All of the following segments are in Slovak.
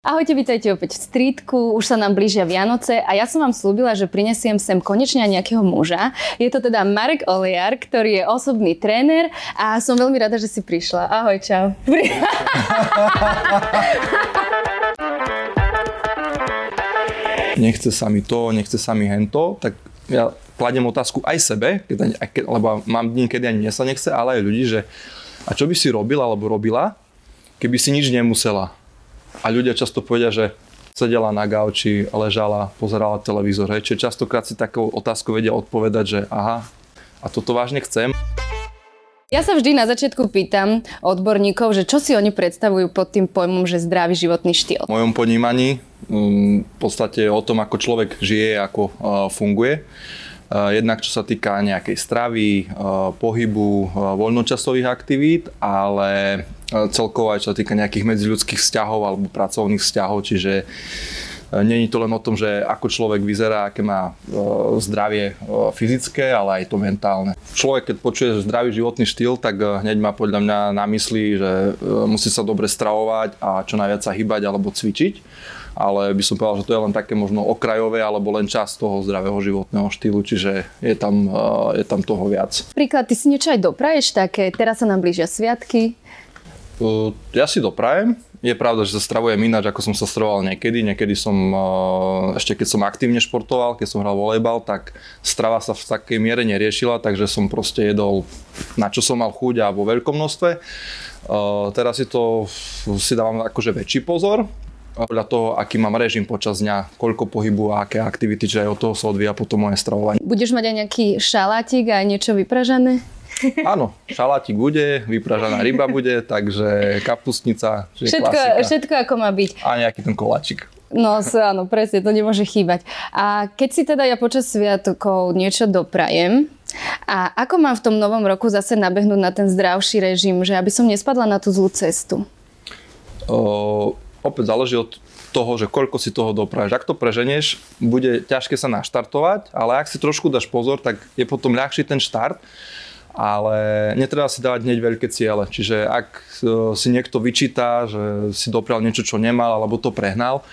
Ahojte, vítajte opäť v Streetku, už sa nám blížia Vianoce a ja som vám slúbila, že prinesiem sem konečne nejakého muža. Je to teda Marek Oliar, ktorý je osobný tréner a som veľmi rada, že si prišla. Ahoj, čau. nechce sa mi to, nechce sa mi hento, tak ja kladem otázku aj sebe, keď, lebo mám dní, kedy ani mne sa nechce, ale aj ľudí, že a čo by si robila alebo robila, keby si nič nemusela a ľudia často povedia, že sedela na gauči, ležala, pozerala televízor. Hej. Čiže častokrát si takou otázkou vedia odpovedať, že aha, a toto vážne chcem. Ja sa vždy na začiatku pýtam odborníkov, že čo si oni predstavujú pod tým pojmom, že zdravý životný štýl. V mojom ponímaní mm, v podstate o tom, ako človek žije, ako funguje. Jednak čo sa týka nejakej stravy, pohybu, voľnočasových aktivít, ale celkovo aj čo sa týka nejakých medziľudských vzťahov alebo pracovných vzťahov, čiže Není to len o tom, že ako človek vyzerá, aké má zdravie fyzické, ale aj to mentálne. Človek, keď počuje zdravý životný štýl, tak hneď má podľa mňa na mysli, že musí sa dobre stravovať a čo najviac sa hýbať alebo cvičiť. Ale by som povedal, že to je len také možno okrajové alebo len časť toho zdravého životného štýlu, čiže je tam, je tam toho viac. Príklad, ty si niečo aj dopraješ také, teraz sa nám blížia sviatky, ja si doprajem. Je pravda, že sa stravujem ináč, ako som sa stravoval niekedy. Niekedy som, ešte keď som aktívne športoval, keď som hral volejbal, tak strava sa v takej miere neriešila, takže som proste jedol na čo som mal chuť a vo veľkom množstve. Teraz si to si dávam akože väčší pozor, podľa toho, aký mám režim počas dňa, koľko pohybu a aké aktivity, čiže aj od toho sa odvíja potom moje stravovanie. Budeš mať aj nejaký šalátik a niečo vypražané? Áno, šalátik bude, vypražaná ryba bude, takže kapustnica, všetko, všetko ako má byť. A nejaký ten koláčik. No áno, presne, to nemôže chýbať. A keď si teda ja počas sviatkov niečo doprajem, a ako mám v tom novom roku zase nabehnúť na ten zdravší režim, že aby som nespadla na tú zlú cestu? O, opäť záleží od toho, že koľko si toho dopraješ. Ak to preženieš, bude ťažké sa naštartovať, ale ak si trošku dáš pozor, tak je potom ľahší ten štart ale netreba si dávať hneď veľké ciele. Čiže ak e, si niekto vyčíta, že si doprial niečo, čo nemal, alebo to prehnal,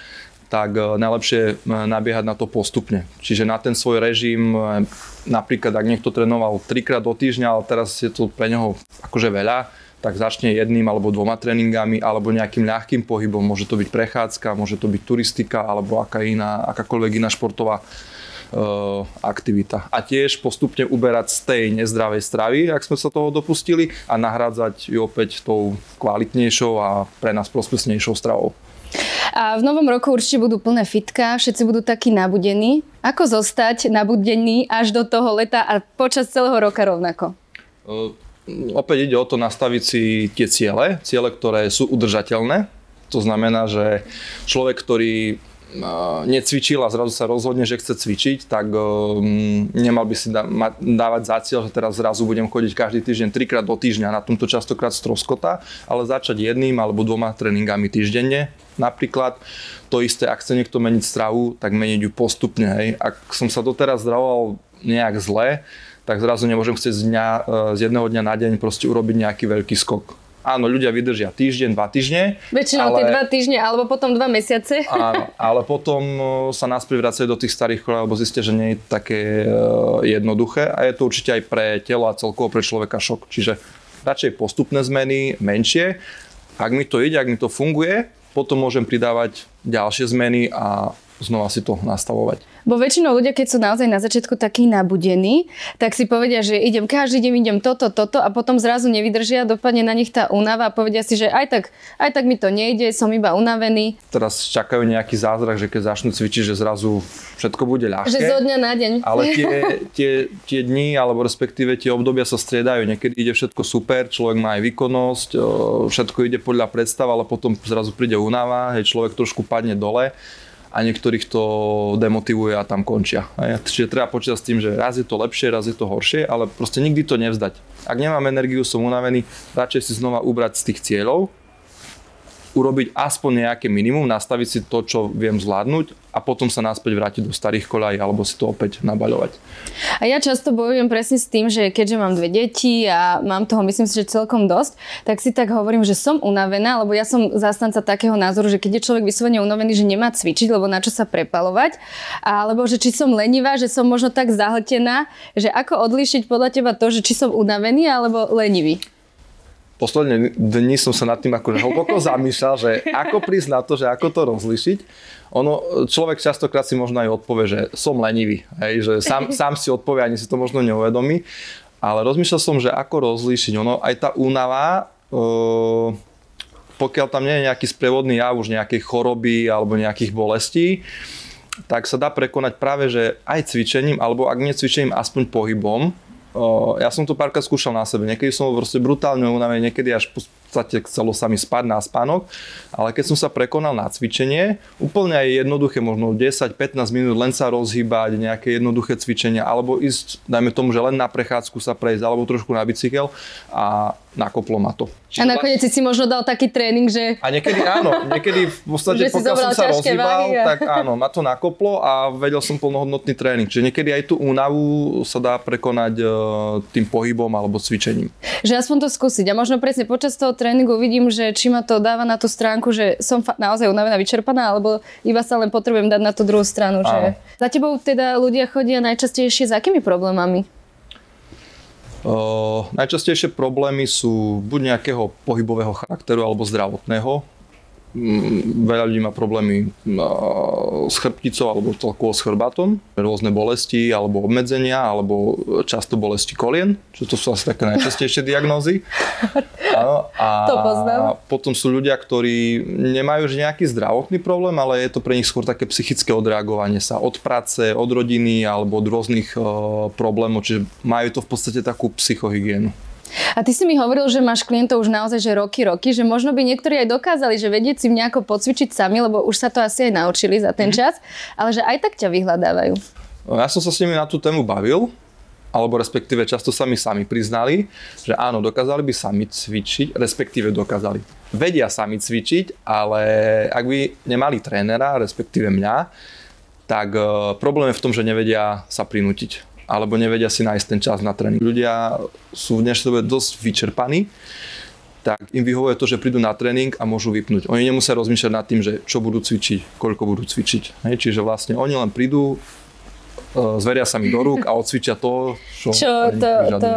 tak e, najlepšie je nabiehať na to postupne. Čiže na ten svoj režim, e, napríklad ak niekto trénoval trikrát do týždňa, ale teraz je to pre neho akože veľa, tak začne jedným alebo dvoma tréningami alebo nejakým ľahkým pohybom. Môže to byť prechádzka, môže to byť turistika alebo aká iná, akákoľvek iná športová Eh, aktivita. A tiež postupne uberať z tej nezdravej stravy, ak sme sa toho dopustili, a nahrádzať ju opäť tou kvalitnejšou a pre nás prospesnejšou stravou. A v novom roku určite budú plné fitka, všetci budú takí nabudení. Ako zostať nabudený až do toho leta a počas celého roka rovnako? Uh, opäť ide o to nastaviť si tie ciele, ciele, ktoré sú udržateľné. To znamená, že človek, ktorý necvičil a zrazu sa rozhodne, že chce cvičiť, tak nemal by si dávať za cieľ, že teraz zrazu budem chodiť každý týždeň trikrát do týždňa, na tomto častokrát stroskota, ale začať jedným alebo dvoma tréningami týždenne. Napríklad to isté, ak chce niekto meniť stravu, tak meniť ju postupne. Hej. Ak som sa doteraz zdravoval nejak zle, tak zrazu nemôžem chcieť z, dňa, e, z jedného dňa na deň proste urobiť nejaký veľký skok Áno, ľudia vydržia týždeň, dva týždne. Väčšinou ale... tie dva týždne, alebo potom dva mesiace. Áno, ale potom sa nás vracajú do tých starých kolej, alebo zistia, že nie je také e, jednoduché a je to určite aj pre telo a celkovo pre človeka šok. Čiže radšej postupné zmeny, menšie. Ak mi to ide, ak mi to funguje, potom môžem pridávať ďalšie zmeny a znova si to nastavovať. Bo väčšinou ľudia, keď sú naozaj na začiatku takí nabudení, tak si povedia, že idem každý deň, idem toto, toto a potom zrazu nevydržia, dopadne na nich tá únava a povedia si, že aj tak, aj tak mi to nejde, som iba unavený. Teraz čakajú nejaký zázrak, že keď začnú cvičiť, že zrazu všetko bude ľahké. Že zo dňa na deň. Ale tie, tie, tie dni, alebo respektíve tie obdobia sa striedajú. Niekedy ide všetko super, človek má aj výkonnosť, všetko ide podľa predstav, ale potom zrazu príde únava, hej, človek trošku padne dole a niektorých to demotivuje a tam končia. Čiže treba počítať s tým, že raz je to lepšie, raz je to horšie, ale proste nikdy to nevzdať. Ak nemám energiu, som unavený, radšej si znova ubrať z tých cieľov, urobiť aspoň nejaké minimum, nastaviť si to, čo viem zvládnuť a potom sa naspäť vrátiť do starých koľají alebo si to opäť nabaľovať. A ja často bojujem presne s tým, že keďže mám dve deti a mám toho myslím si, že celkom dosť, tak si tak hovorím, že som unavená, lebo ja som zastanca takého názoru, že keď je človek vyslovene unavený, že nemá cvičiť, lebo na čo sa prepalovať, alebo že či som lenivá, že som možno tak zahltená, že ako odlíšiť podľa teba to, že či som unavený alebo lenivý posledné dni som sa nad tým akože hlboko zamýšľal, že ako prísť na to, že ako to rozlišiť. Ono, človek častokrát si možno aj odpovie, že som lenivý, hej, že sám, sám si odpovie, ani si to možno neuvedomí. Ale rozmýšľal som, že ako rozlíšiť. Ono, aj tá únava, uh, pokiaľ tam nie je nejaký sprievodný jav už nejakej choroby alebo nejakých bolestí, tak sa dá prekonať práve, že aj cvičením, alebo ak nie cvičením, aspoň pohybom, ja som to párkrát skúšal na sebe. Niekedy som bol proste brutálne unavený, niekedy až po podstate chcelo sa mi spať na spánok, ale keď som sa prekonal na cvičenie, úplne aj jednoduché, možno 10-15 minút len sa rozhýbať, nejaké jednoduché cvičenia, alebo ísť, dajme tomu, že len na prechádzku sa prejsť, alebo trošku na bicykel a nakoplo ma to. Čiže a nakoniec si si možno dal taký tréning, že... A niekedy áno, niekedy v podstate pokiaľ som sa rozhýbal, a... tak áno, ma to nakoplo a vedel som plnohodnotný tréning. Čiže niekedy aj tú únavu sa dá prekonať e, tým pohybom alebo cvičením. Že aspoň to skúsiť a možno presne počas toho tréningu vidím, že či ma to dáva na tú stránku, že som fa- naozaj unavená, vyčerpaná, alebo iba sa len potrebujem dať na tú druhú stranu. Že... Za tebou teda ľudia chodia najčastejšie s akými problémami? Najčastejšie problémy sú buď nejakého pohybového charakteru alebo zdravotného. Mm, veľa ľudí má problémy s chrbticou alebo celkovo s chrbátom, rôzne bolesti alebo obmedzenia, alebo často bolesti kolien, čo to sú asi také najčastejšie diagnózy. Áno, a to poznám. potom sú ľudia, ktorí nemajú už nejaký zdravotný problém, ale je to pre nich skôr také psychické odreagovanie sa od práce, od rodiny alebo od rôznych uh, problémov, čiže majú to v podstate takú psychohygienu. A ty si mi hovoril, že máš klientov už naozaj že roky, roky, že možno by niektorí aj dokázali, že vedieť si nejako pocvičiť sami, lebo už sa to asi aj naučili za ten mhm. čas, ale že aj tak ťa vyhľadávajú. Ja som sa s nimi na tú tému bavil, alebo respektíve často sa mi sami priznali, že áno, dokázali by sami cvičiť, respektíve dokázali. Vedia sami cvičiť, ale ak by nemali trénera, respektíve mňa, tak eh, problém je v tom, že nevedia sa prinútiť alebo nevedia si nájsť ten čas na tréning. Ľudia sú v dnešnej dobe dosť vyčerpaní, tak im vyhovuje to, že prídu na tréning a môžu vypnúť. Oni nemusia rozmýšľať nad tým, že čo budú cvičiť, koľko budú cvičiť. Hej, čiže vlastne oni len prídu, zveria sa mi do rúk a odcvičia to, čo, čo to, to,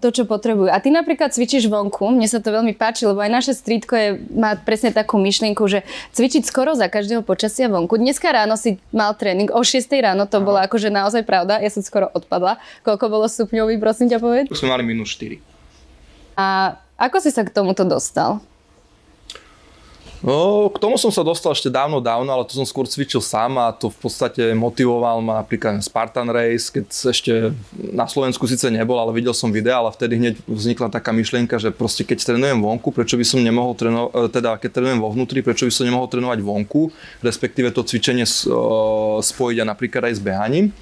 to, čo potrebujú. A ty napríklad cvičíš vonku, mne sa to veľmi páči, lebo aj naše strídko je, má presne takú myšlienku, že cvičiť skoro za každého počasia vonku. Dneska ráno si mal tréning, o 6 ráno to bolo akože naozaj pravda, ja som skoro odpadla. Koľko bolo stupňový, prosím ťa povedz? Už sme mali minus 4. A ako si sa k tomuto dostal? No, k tomu som sa dostal ešte dávno, dávno, ale to som skôr cvičil sám a to v podstate motivoval ma napríklad Spartan Race, keď ešte na Slovensku síce nebol, ale videl som videa, ale vtedy hneď vznikla taká myšlienka, že proste keď trénujem vonku, prečo by som nemohol trénovať, e, teda keď trénujem vo vnútri, prečo by som nemohol trénovať vonku, respektíve to cvičenie e, spojiť a napríklad aj s behaním.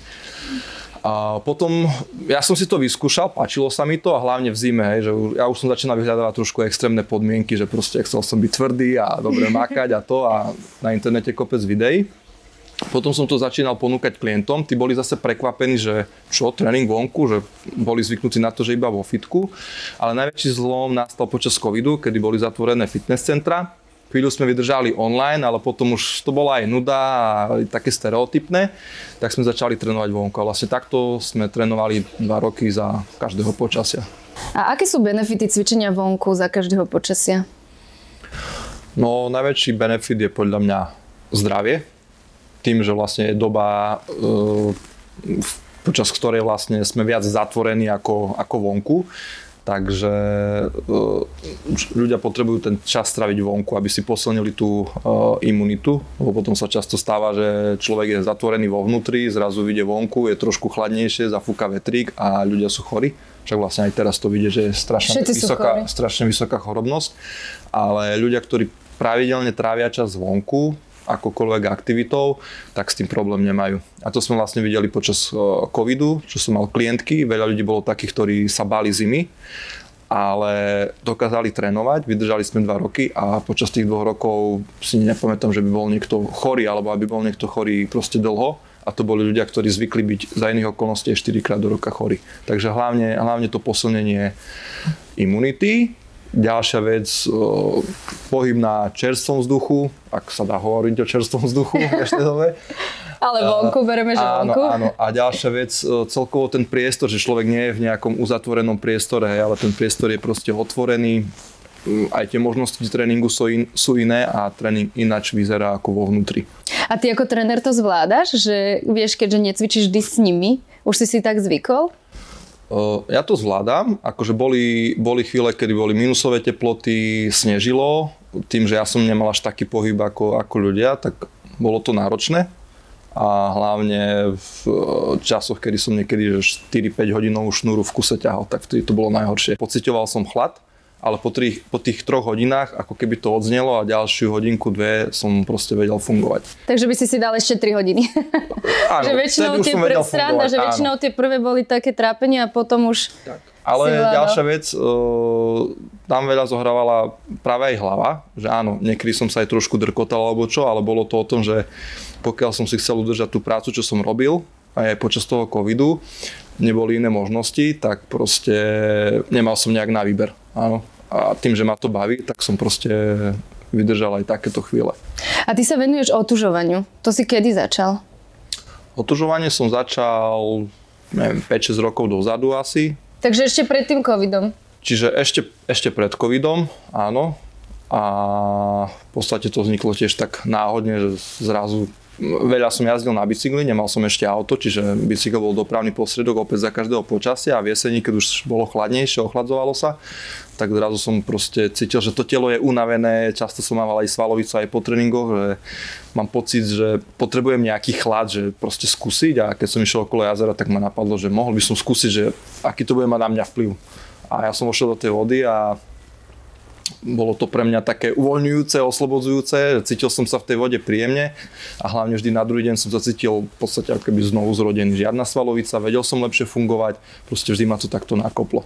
A potom, ja som si to vyskúšal, páčilo sa mi to a hlavne v zime, hej, že ja už som začínal vyhľadávať trošku extrémne podmienky, že proste chcel som byť tvrdý a dobre makať a to a na internete kopec videí. Potom som to začínal ponúkať klientom, tí boli zase prekvapení, že čo, tréning vonku, že boli zvyknutí na to, že iba vo fitku, ale najväčší zlom nastal počas covidu, kedy boli zatvorené fitness centra, Chvíľu sme vydržali online, ale potom už to bola aj nuda a také stereotypné, tak sme začali trénovať vonku. A vlastne takto sme trénovali dva roky za každého počasia. A aké sú benefity cvičenia vonku za každého počasia? No, najväčší benefit je podľa mňa zdravie. Tým, že vlastne je doba, e, počas ktorej vlastne sme viac zatvorení ako, ako vonku, Takže uh, ľudia potrebujú ten čas straviť vonku, aby si posilnili tú uh, imunitu, lebo potom sa často stáva, že človek je zatvorený vo vnútri, zrazu vyjde vonku, je trošku chladnejšie, zafúka vetrík a ľudia sú chorí. Však vlastne aj teraz to vidie, že je strašne vysoká, strašne vysoká chorobnosť. Ale ľudia, ktorí pravidelne trávia čas vonku, akokoľvek aktivitou, tak s tým problém nemajú. A to sme vlastne videli počas covidu, čo som mal klientky. Veľa ľudí bolo takých, ktorí sa báli zimy ale dokázali trénovať, vydržali sme dva roky a počas tých dvoch rokov si nepamätám, že by bol niekto chorý alebo aby bol niekto chorý proste dlho a to boli ľudia, ktorí zvykli byť za iných okolností 4 krát do roka chorí. Takže hlavne, hlavne to posilnenie imunity, Ďalšia vec, pohyb na čerstvom vzduchu, ak sa dá hovoriť o čerstvom vzduchu v dnešnej dobe. Ale vonku, bereme, že áno, vonku. Áno, a ďalšia vec, celkovo ten priestor, že človek nie je v nejakom uzatvorenom priestore, ale ten priestor je proste otvorený, mm, aj tie možnosti tréningu sú, in, sú iné a tréning ináč vyzerá ako vo vnútri. A ty ako tréner to zvládaš, že vieš, keďže necvičíš vždy s nimi, už si si tak zvykol? Ja to zvládam, akože boli, boli chvíle, kedy boli minusové teploty, snežilo, tým, že ja som nemal až taký pohyb ako, ako ľudia, tak bolo to náročné a hlavne v časoch, kedy som niekedy 4-5 hodinovú šnúru v kuse ťahal, tak vtedy to bolo najhoršie. Pocitoval som chlad, ale po, tri, po tých troch hodinách, ako keby to odznelo a ďalšiu hodinku, dve som proste vedel fungovať. Takže by si si dal ešte 3 hodiny. Áno, že väčšinou tie pr- sranda, že väčšinou tie prvé boli také trápenia a potom už tak. Ale ďalšia vec, uh, tam veľa zohrávala práve aj hlava, že áno, niekedy som sa aj trošku drkotal alebo čo, ale bolo to o tom, že pokiaľ som si chcel udržať tú prácu, čo som robil, aj počas toho covidu, neboli iné možnosti, tak proste nemal som nejak na výber. Áno. A tým, že ma to baví, tak som proste vydržal aj takéto chvíle. A ty sa venuješ otužovaniu. To si kedy začal? Otužovanie som začal neviem, 5-6 rokov dozadu asi. Takže ešte pred tým covidom? Čiže ešte, ešte pred covidom, áno. A v podstate to vzniklo tiež tak náhodne, že zrazu Veľa som jazdil na bicykli, nemal som ešte auto, čiže bicykel bol dopravný posredok opäť za každého počasia a v jeseni, keď už bolo chladnejšie, ochladzovalo sa, tak zrazu som proste cítil, že to telo je unavené, často som mal aj svalovicu aj po tréningoch, že mám pocit, že potrebujem nejaký chlad, že proste skúsiť a keď som išiel okolo jazera, tak ma napadlo, že mohol by som skúsiť, že aký to bude mať na mňa vplyv. A ja som vošiel do tej vody a bolo to pre mňa také uvoľňujúce, oslobodzujúce, cítil som sa v tej vode príjemne a hlavne vždy na druhý deň som sa cítil v podstate ako keby znovu zrodený. Žiadna svalovica, vedel som lepšie fungovať, proste vždy ma to takto nakoplo.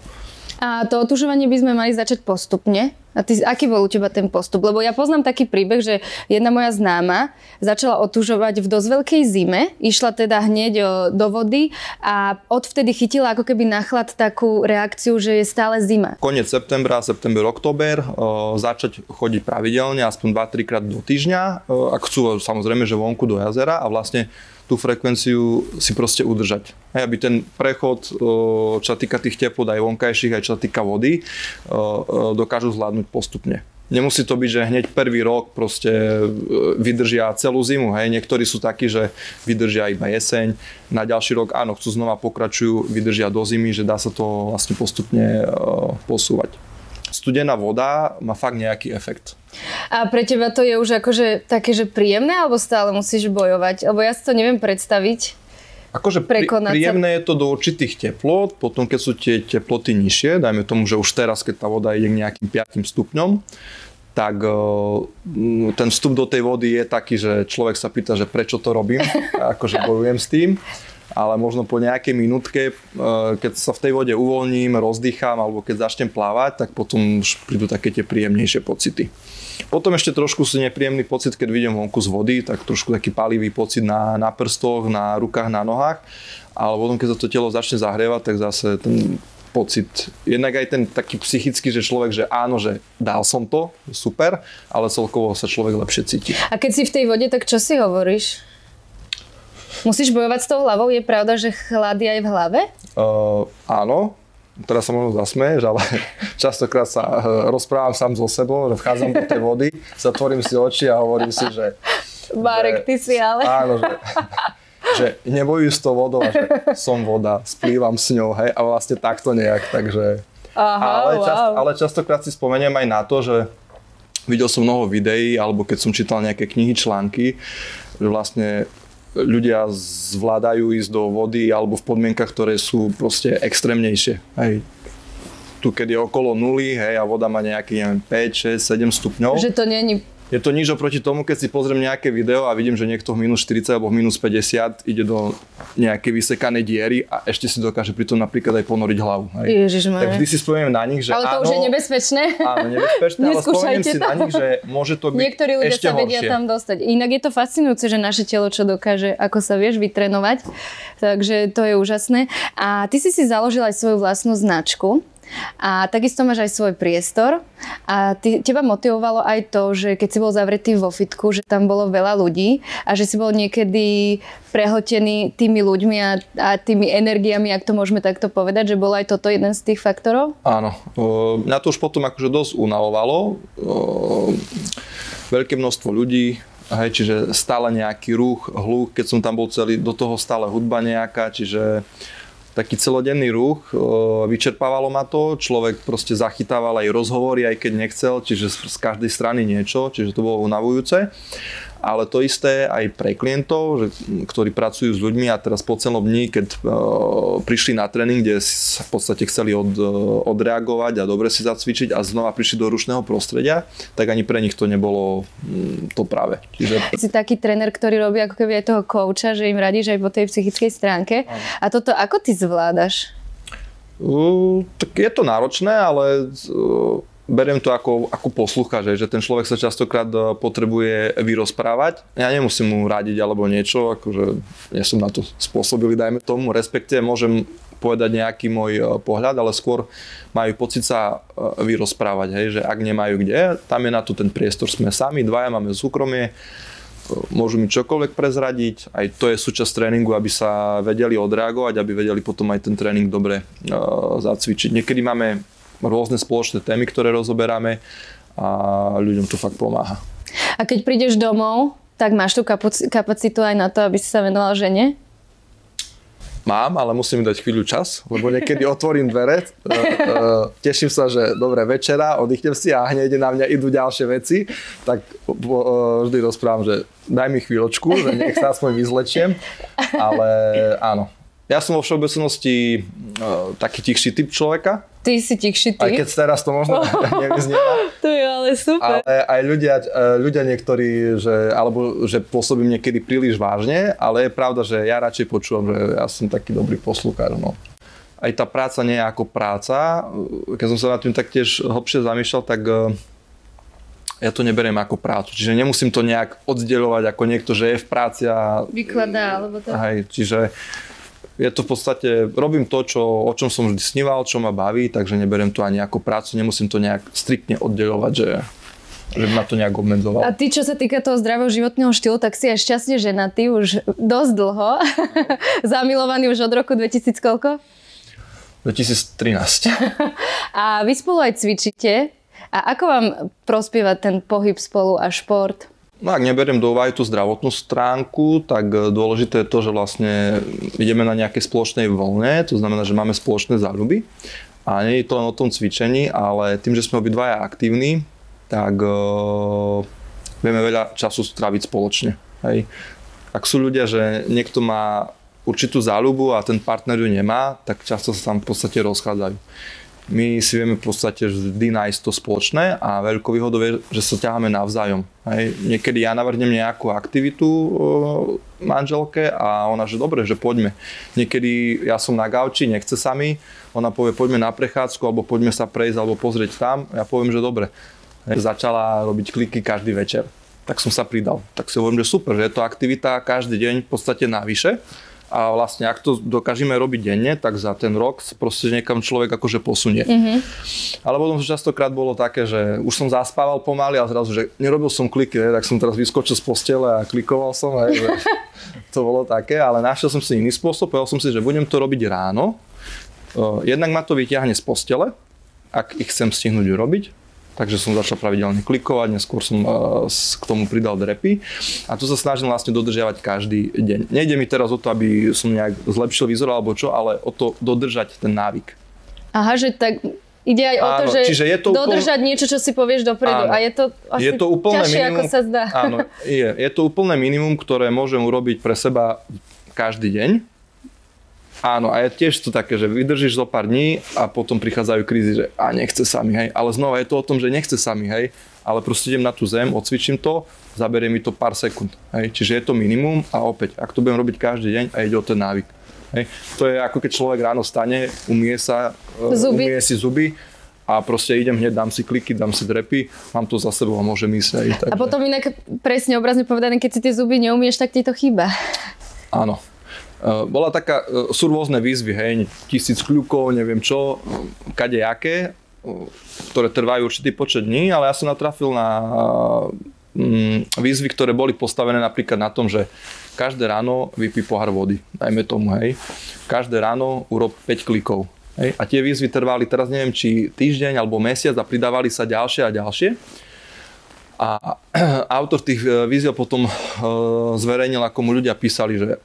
A to otužovanie by sme mali začať postupne. A ty, aký bol u teba ten postup? Lebo ja poznám taký príbeh, že jedna moja známa začala otužovať v dosť veľkej zime, išla teda hneď do vody a odvtedy chytila ako keby na chlad takú reakciu, že je stále zima. Koniec septembra, september, október, začať chodiť pravidelne, aspoň 2-3 krát do týždňa, ak chcú samozrejme, že vonku do jazera a vlastne tú frekvenciu si proste udržať. Hej, aby ten prechod, čo sa týka tých teplot aj vonkajších, aj čo sa týka vody, dokážu zvládnuť postupne. Nemusí to byť, že hneď prvý rok proste vydržia celú zimu. Hej. Niektorí sú takí, že vydržia iba jeseň. Na ďalší rok áno, chcú znova pokračujú, vydržia do zimy, že dá sa to vlastne postupne posúvať studená voda má fakt nejaký efekt. A pre teba to je už akože také, že príjemné, alebo stále musíš bojovať? Lebo ja si to neviem predstaviť. Akože pri, príjemné je to do určitých teplot, potom keď sú tie teploty nižšie, dajme tomu, že už teraz, keď tá voda ide k nejakým 5 stupňom, tak ten vstup do tej vody je taký, že človek sa pýta, že prečo to robím, akože bojujem s tým ale možno po nejakej minútke, e, keď sa v tej vode uvoľním, rozdýcham alebo keď začnem plávať, tak potom už prídu také tie príjemnejšie pocity. Potom ešte trošku si nepríjemný pocit, keď vidím vonku z vody, tak trošku taký palivý pocit na, na prstoch, na rukách, na nohách. Ale potom, keď sa to telo začne zahrievať, tak zase ten pocit, jednak aj ten taký psychický, že človek, že áno, že dal som to, super, ale celkovo sa človek lepšie cíti. A keď si v tej vode, tak čo si hovoríš? Musíš bojovať s tou hlavou? Je pravda, že chlad je aj v hlave? Uh, áno, teraz sa možno zasmeješ, ale častokrát sa uh, rozprávam sám so sebou, že vchádzam do tej vody, zatvorím si oči a hovorím si, že... Marek, že, ty si ale... Áno, že, že nebojuj s tou vodou, že som voda, splývam s ňou, hej, a vlastne takto nejak, takže... Aha, ale, wow. čast, ale častokrát si spomeniem aj na to, že videl som mnoho videí, alebo keď som čítal nejaké knihy, články, že vlastne ľudia zvládajú ísť do vody alebo v podmienkach, ktoré sú proste extrémnejšie. Hej. Tu, keď je okolo nuly, hej, a voda má nejaký, neviem, 5, 6, 7 stupňov. Že to není je to nič oproti tomu, keď si pozriem nejaké video a vidím, že niekto v minus 40 alebo v minus 50 ide do nejakej vysekanej diery a ešte si dokáže pritom napríklad aj ponoriť hlavu. Hej. Ježišmarja. Tak vždy si spomínam na nich, že Ale to áno, už je nebezpečné. Áno, nebezpečné, ale Neskúšajte si to. na nich, že môže to byť Niektorí ľudia ešte sa vedia horšie. tam dostať. Inak je to fascinujúce, že naše telo čo dokáže, ako sa vieš vytrenovať. Takže to je úžasné. A ty si si založil aj svoju vlastnú značku. A takisto máš aj svoj priestor a ty, teba motivovalo aj to, že keď si bol zavretý vo fitku, že tam bolo veľa ľudí a že si bol niekedy prehltený tými ľuďmi a, a tými energiami, ak to môžeme takto povedať, že bol aj toto jeden z tých faktorov? Áno, mňa to už potom akože dosť unavovalo. Veľké množstvo ľudí, hej, čiže stále nejaký ruch, hluk, keď som tam bol celý, do toho stále hudba nejaká, čiže taký celodenný ruch, vyčerpávalo ma to, človek proste zachytával aj rozhovory, aj keď nechcel, čiže z každej strany niečo, čiže to bolo unavujúce. Ale to isté aj pre klientov, že, ktorí pracujú s ľuďmi a teraz po celom dni, keď o, prišli na tréning, kde v podstate chceli od, o, odreagovať a dobre si zacvičiť a znova prišli do rušného prostredia, tak ani pre nich to nebolo mm, to práve. Čiže Si taký tréner, ktorý robí ako keby aj toho kouča, že im radíš aj po tej psychickej stránke. A toto ako ty zvládaš? Uh, tak je to náročné, ale uh, beriem to ako, ako poslucha, že, že ten človek sa častokrát uh, potrebuje vyrozprávať. Ja nemusím mu radiť alebo niečo, akože ja som na to spôsobili, dajme tomu, respektive môžem povedať nejaký môj uh, pohľad, ale skôr majú pocit sa uh, vyrozprávať, hej, že ak nemajú kde, tam je na to ten priestor, sme sami, dvaja máme súkromie, môžu mi čokoľvek prezradiť, aj to je súčasť tréningu, aby sa vedeli odreagovať, aby vedeli potom aj ten tréning dobre uh, zacvičiť. Niekedy máme rôzne spoločné témy, ktoré rozoberáme a ľuďom to fakt pomáha. A keď prídeš domov, tak máš tú kapaci- kapacitu aj na to, aby si sa venoval žene? Mám, ale musím dať chvíľu čas, lebo niekedy otvorím dvere, uh, uh, teším sa, že dobre večera, oddychnem si a hneď na mňa idú ďalšie veci, tak uh, vždy rozprávam, že daj mi chvíľočku, že nech sa aspoň vyzlečiem, ale áno. Ja som vo všeobecnosti uh, taký tichší typ človeka, Ty si tichší aj ty. keď teraz to možno nevyznieva, To je ale super. ale aj ľudia, eh, ľudia niektorí, že, alebo že pôsobím niekedy príliš vážne, ale je pravda, že ja radšej počúvam, že ja som taký dobrý poslúkar. No. Aj tá práca nie je ako práca. Keď som sa nad tým taktiež hlbšie zamýšľal, tak eh, ja to neberiem ako prácu. Čiže nemusím to nejak oddelovať ako niekto, že je v práci a Vykladá, alebo to. Hej, čiže je to v podstate, robím to, čo, o čom som vždy sníval, čo ma baví, takže neberiem to ani ako prácu, nemusím to nejak striktne oddelovať, že, že by ma to nejak obmedzovalo. A ty, čo sa týka toho zdravého životného štýlu, tak si aj šťastne ženatý už dosť dlho. Zamilovaný už od roku 2000 koľko? 2013. A vy spolu aj cvičíte. A ako vám prospieva ten pohyb spolu a šport? No ak neberiem do úvahy tú zdravotnú stránku, tak e, dôležité je to, že vlastne ideme na nejakej spoločnej vlne, to znamená, že máme spoločné záľuby. A nie je to len o tom cvičení, ale tým, že sme obidvaja aktívni, tak uh, vieme veľa času stráviť spoločne. Hej. Ak sú ľudia, že niekto má určitú záľubu a ten partner ju nemá, tak často sa tam v podstate rozchádzajú. My si vieme v podstate vždy nájsť to spoločné a veľkou výhodou je, že sa ťaháme navzájom. Hej. Niekedy ja navrhnem nejakú aktivitu o, manželke a ona, že dobre, že poďme. Niekedy ja som na gauči, nechce sa mi, ona povie poďme na prechádzku alebo poďme sa prejsť alebo pozrieť tam. Ja poviem, že dobre. Hej. Začala robiť kliky každý večer. Tak som sa pridal. Tak si hovorím, že super, že je to aktivita každý deň v podstate navyše. A vlastne, ak to dokážeme robiť denne, tak za ten rok proste niekam človek akože posunie. Mm-hmm. Ale potom to častokrát bolo také, že už som zaspával pomaly a zrazu, že nerobil som kliky, ne, tak som teraz vyskočil z postele a klikoval som. Hej, že to bolo také, ale našiel som si iný spôsob, povedal som si, že budem to robiť ráno. Uh, Jednak ma to vyťahne z postele, ak ich chcem stihnúť urobiť. Takže som začal pravidelne klikovať, neskôr som s- k tomu pridal drepy a tu sa snažím vlastne dodržiavať každý deň. Nejde mi teraz o to, aby som nejak zlepšil výzor alebo čo, ale o to dodržať ten návyk. Aha, že tak ide aj o to, Áno, že čiže je to úplne- dodržať niečo, čo si povieš dopredu. Áno. A je to asi je to úplné ťažšie, minimum, ako sa zdá. Áno, je, je to úplné minimum, ktoré môžem urobiť pre seba každý deň. Áno, a je tiež to také, že vydržíš zo pár dní a potom prichádzajú krízy, že a nechce sa mi, hej. Ale znova je to o tom, že nechce sa mi, hej. Ale proste idem na tú zem, odcvičím to, zaberie mi to pár sekúnd. Hej. Čiže je to minimum a opäť, ak to budem robiť každý deň a ide o ten návyk. Hej. To je ako keď človek ráno stane, umie sa, e, Zuby. umie si zuby a proste idem hneď, dám si kliky, dám si drepy, mám to za sebou a môžem ísť. Hej. Takže, A potom inak presne obrazne povedané, keď si tie zuby neumieš, tak ti to chýba. Áno. E, Bola taká, e, sú rôzne výzvy, hej, tisíc kľukov, neviem čo, e, kadejaké, ktoré trvajú určitý počet dní, ale ja som natrafil na mm, výzvy, ktoré boli postavené napríklad na tom, že každé ráno vypí pohár vody, dajme tomu, hej. Každé ráno urob 5 klikov. Hej. A tie výzvy trvali teraz neviem, či týždeň alebo mesiac a pridávali sa ďalšie a ďalšie. A autor tých víziev potom zverejnil, ako mu ľudia písali, že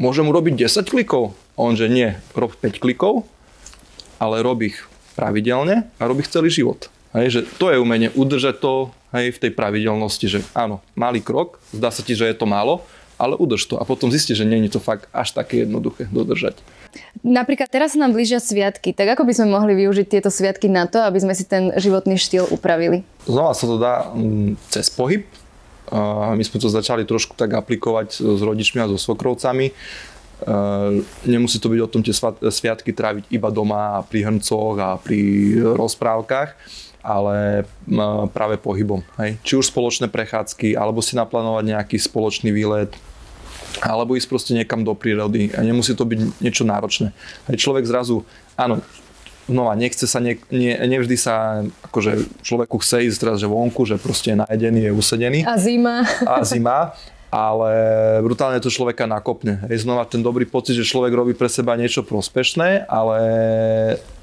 môžem urobiť 10 klikov? A on, že nie, rob 5 klikov, ale rob ich pravidelne a rob ich celý život. Hej, že to je umenie udržať to hej, v tej pravidelnosti, že áno, malý krok, zdá sa ti, že je to málo, ale udrž to a potom zistíš, že nie je to fakt až také jednoduché dodržať. Napríklad teraz sa nám blížia sviatky, tak ako by sme mohli využiť tieto sviatky na to, aby sme si ten životný štýl upravili? Znova sa to dá mm, cez pohyb. My sme to začali trošku tak aplikovať s rodičmi a so svokrovcami. E, Nemusí to byť o tom tie sviatky tráviť iba doma pri hrncoch a pri rozprávkach, ale práve pohybom. Hej. Či už spoločné prechádzky, alebo si naplánovať nejaký spoločný výlet, alebo ísť proste niekam do prírody a nemusí to byť niečo náročné. Hej, človek zrazu, áno, znova, nechce sa, nie, nie, nevždy sa, akože človeku chce ísť teraz, že vonku, že proste je najedený, je usedený A zima. a zima, ale brutálne to človeka nakopne. Hej, znova ten dobrý pocit, že človek robí pre seba niečo prospešné, ale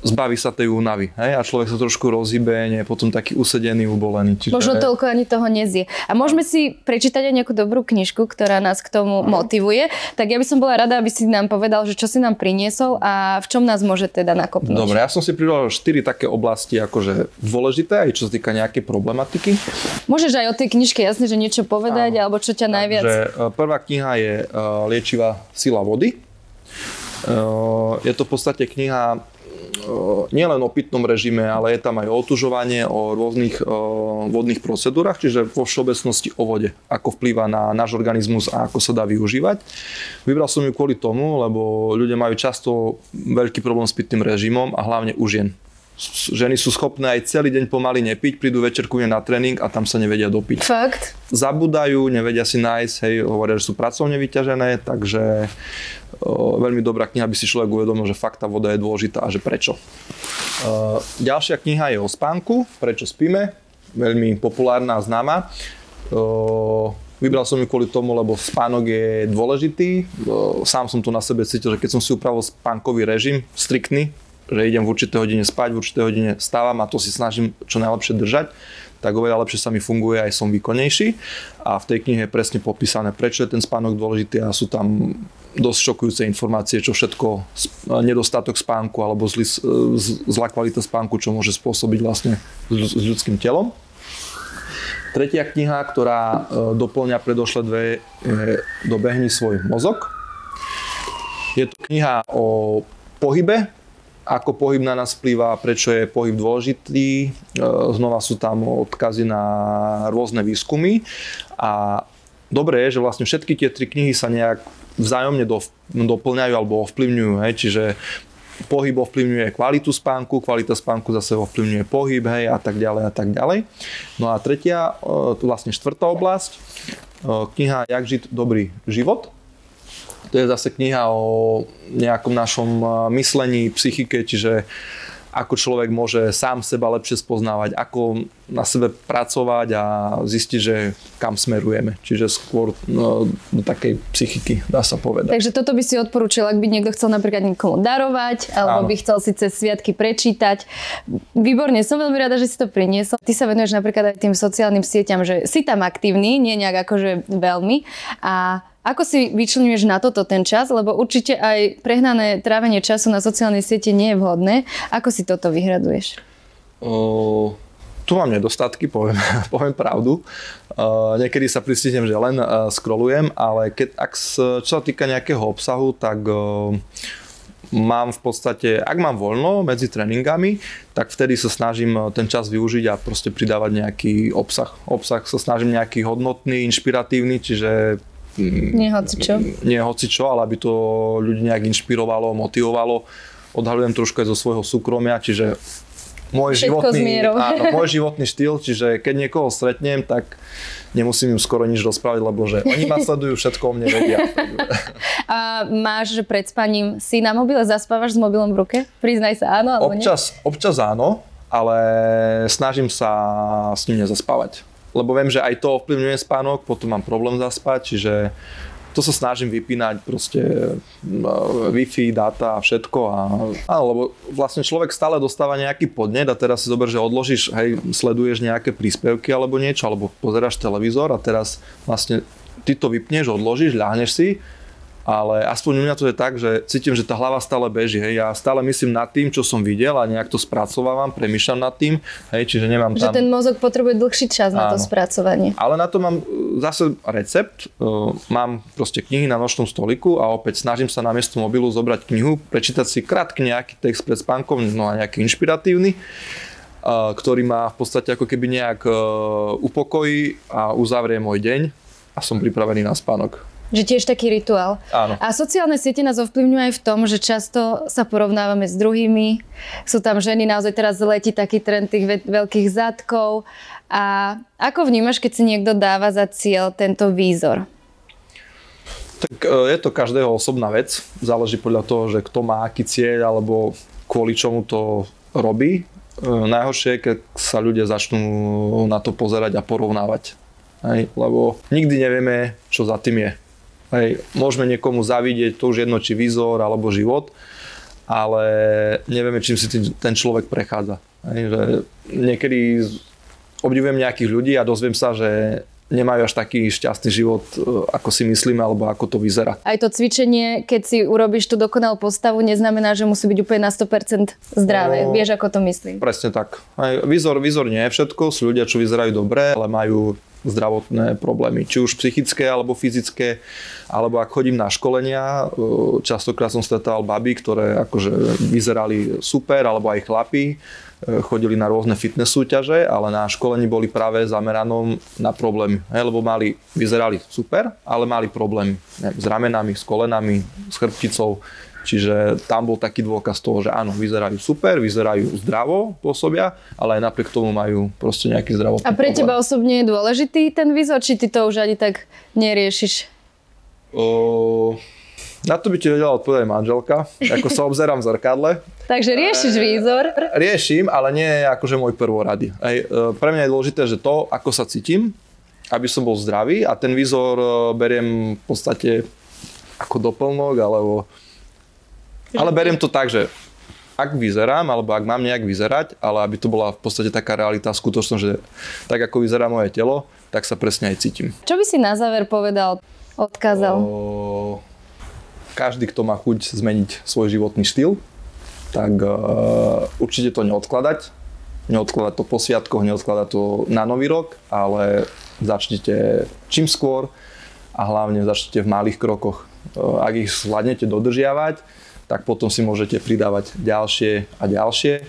zbaví sa tej únavy. Hej, a človek sa trošku rozhybe, nie je potom taký usedený, ubolený. Čiže... Možno toľko ani toho nezie. A môžeme si prečítať aj nejakú dobrú knižku, ktorá nás k tomu motivuje. Tak ja by som bola rada, aby si nám povedal, že čo si nám priniesol a v čom nás môže teda nakopnúť. Dobre, ja som si pridal 4 také oblasti akože dôležité, aj čo sa týka nejakej problematiky. Môžeš aj o tej knižke jasne, že niečo povedať, Áno. alebo čo ťa najviac... Takže e, prvá kniha je e, Liečivá sila vody. E, Je to v podstate kniha nielen o pitnom režime, ale je tam aj o otužovanie, o rôznych vodných procedúrach, čiže vo všeobecnosti o vode, ako vplýva na náš organizmus a ako sa dá využívať. Vybral som ju kvôli tomu, lebo ľudia majú často veľký problém s pitným režimom a hlavne u žien. Ženy sú schopné aj celý deň pomaly nepiť, prídu večerku na tréning a tam sa nevedia dopiť Fakt? zabudajú, nevedia si nájsť, hej, hovoria, že sú pracovne vyťažené, takže o, veľmi dobrá kniha, aby si človek uvedomil, že fakt tá voda je dôležitá a že prečo. O, ďalšia kniha je o spánku, prečo spíme, veľmi populárna a známa. O, Vybral som ju kvôli tomu, lebo spánok je dôležitý. Sám som to na sebe cítil, že keď som si upravil spánkový režim, striktný, že idem v určitej hodine spať, v určitej hodine stávam a to si snažím čo najlepšie držať, tak oveľa lepšie sa mi funguje aj som výkonnejší. A v tej knihe je presne popísané, prečo je ten spánok dôležitý a sú tam dosť šokujúce informácie, čo všetko nedostatok spánku alebo zlý, zlá kvalita spánku, čo môže spôsobiť vlastne s ľudským telom. Tretia kniha, ktorá e, doplňa predošle dve, je Dobehni svoj mozog. Je to kniha o pohybe, ako pohyb na nás vplýva, prečo je pohyb dôležitý. E, Znova sú tam odkazy na rôzne výskumy. A dobré je, že vlastne všetky tie tri knihy sa nejak vzájomne do, doplňajú alebo ovplyvňujú. Hej? Čiže pohyb ovplyvňuje kvalitu spánku, kvalita spánku zase ovplyvňuje pohyb, hej, a tak ďalej a tak ďalej. No a tretia, e, vlastne štvrtá oblasť, e, kniha Jak žiť dobrý život. To je zase kniha o nejakom našom e, myslení, psychike, čiže ako človek môže sám seba lepšie spoznávať, ako na sebe pracovať a zistiť, že kam smerujeme. Čiže skôr no, do takej psychiky, dá sa povedať. Takže toto by si odporúčil, ak by niekto chcel napríklad niekomu darovať, alebo Áno. by chcel si cez sviatky prečítať. Výborne, som veľmi rada, že si to priniesol. Ty sa venuješ napríklad aj tým sociálnym sieťam, že si tam aktívny, nie nejak akože veľmi. A ako si vyčlenuješ na toto ten čas? Lebo určite aj prehnané trávenie času na sociálnej siete nie je vhodné. Ako si toto vyhraduješ? O, tu mám nedostatky, poviem, poviem pravdu. O, niekedy sa pristížem, že len uh, scrollujem, ale keď, ak čo sa týka nejakého obsahu, tak o, mám v podstate, ak mám voľno medzi tréningami, tak vtedy sa snažím ten čas využiť a proste pridávať nejaký obsah. Obsah sa snažím nejaký hodnotný, inšpiratívny, čiže nie hoci čo. Nie ale aby to ľudí nejak inšpirovalo, motivovalo. Odhalujem trošku aj zo svojho súkromia, čiže môj životný, áno, môj životný štýl, čiže keď niekoho stretnem, tak nemusím im skoro nič rozprávať, lebo že oni ma sledujú, všetko o mne vedia. A máš, že pred spaním si na mobile, zaspávaš s mobilom v ruke? Priznaj sa áno alebo občas, nie? Občas áno, ale snažím sa s ním nezaspávať. Lebo viem, že aj to ovplyvňuje spánok, potom mám problém zaspať, čiže to sa snažím vypínať proste Wi-Fi, dáta a všetko. A, áno, lebo vlastne človek stále dostáva nejaký podnet a teraz si zober, že odložíš, hej, sleduješ nejaké príspevky alebo niečo, alebo pozeráš televízor a teraz vlastne ty to vypneš, odložíš, ľahneš si ale aspoň u mňa to je tak, že cítim, že tá hlava stále beží. Hej. Ja stále myslím nad tým, čo som videl a nejak to spracovávam, premýšľam nad tým, hej, čiže nemám tam... Že ten mozog potrebuje dlhší čas Áno. na to spracovanie. Ale na to mám e, zase recept. E, mám proste knihy na nočnom stoliku a opäť snažím sa na miesto mobilu zobrať knihu, prečítať si krátky nejaký text pred spánkom, no a nejaký inšpiratívny e, ktorý ma v podstate ako keby nejak upokojí a uzavrie môj deň a som pripravený na spánok. Že tiež taký rituál. Áno. A sociálne siete nás ovplyvňujú aj v tom, že často sa porovnávame s druhými. Sú tam ženy, naozaj teraz letí taký trend tých veľkých zadkov. A ako vnímaš, keď si niekto dáva za cieľ tento výzor? Tak e, je to každého osobná vec. Záleží podľa toho, že kto má aký cieľ alebo kvôli čomu to robí. E, najhoršie je, keď sa ľudia začnú na to pozerať a porovnávať. Hej, lebo nikdy nevieme, čo za tým je. Hej, môžeme niekomu zavidieť, to už jedno, či výzor alebo život, ale nevieme, čím si ten človek prechádza. Hej, že niekedy obdivujem nejakých ľudí a dozviem sa, že nemajú až taký šťastný život, e, ako si myslíme, alebo ako to vyzerá. Aj to cvičenie, keď si urobíš tú dokonalú postavu, neznamená, že musí byť úplne na 100% zdravé. No, Vieš, ako to myslím? Presne tak. Aj výzor, výzor nie je všetko, sú ľudia, čo vyzerajú dobre, ale majú zdravotné problémy, či už psychické alebo fyzické, alebo ak chodím na školenia, e, častokrát som stretával baby, ktoré akože vyzerali super, alebo aj chlapi, e, chodili na rôzne fitness súťaže, ale na školení boli práve zameranom na problémy, lebo mali, vyzerali super, ale mali problémy s ramenami, s kolenami, s chrbticou, Čiže tam bol taký dôkaz toho, že áno, vyzerajú super, vyzerajú zdravo, pôsobia, ale aj napriek tomu majú proste nejaký zdravotný A pre problém. teba osobne je dôležitý ten výzor, či ty to už ani tak neriešiš? O, na to by ti vedela odpovedať manželka, ako sa obzerám v zrkadle. Takže riešiš e, výzor? Riešim, ale nie je akože môj prvorady. Ej, e, pre mňa je dôležité, že to, ako sa cítim, aby som bol zdravý a ten výzor e, beriem v podstate ako doplnok, alebo ale beriem to tak, že ak vyzerám, alebo ak mám nejak vyzerať, ale aby to bola v podstate taká realita, skutočnosť, že tak ako vyzerá moje telo, tak sa presne aj cítim. Čo by si na záver povedal, odkázal? O, každý, kto má chuť zmeniť svoj životný štýl, tak uh, určite to neodkladať. Neodkladať to po sviatkoch, neodkladať to na nový rok, ale začnite čím skôr a hlavne začnite v malých krokoch. Uh, ak ich zvládnete dodržiavať, tak potom si môžete pridávať ďalšie a ďalšie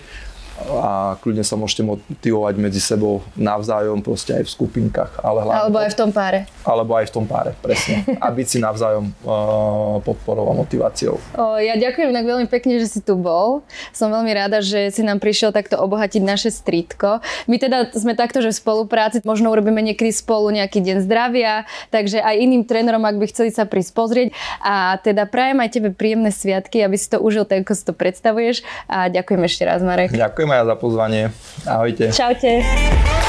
a kľudne sa môžete motivovať medzi sebou navzájom, proste aj v skupinkách. Ale hlavne, alebo aj v tom páre. Alebo aj v tom páre, presne. A byť si navzájom uh, podporou a motiváciou. O, ja ďakujem tak veľmi pekne, že si tu bol. Som veľmi rada, že si nám prišiel takto obohatiť naše strítko. My teda sme takto, že v spolupráci možno urobíme niekedy spolu nejaký deň zdravia, takže aj iným trénerom, ak by chceli sa prísť pozrieť. A teda prajem aj tebe príjemné sviatky, aby si to užil tak, ako si to predstavuješ. A ďakujem ešte raz, Marek. Ďakujem aj za pozvanie. Ahojte. Čaute.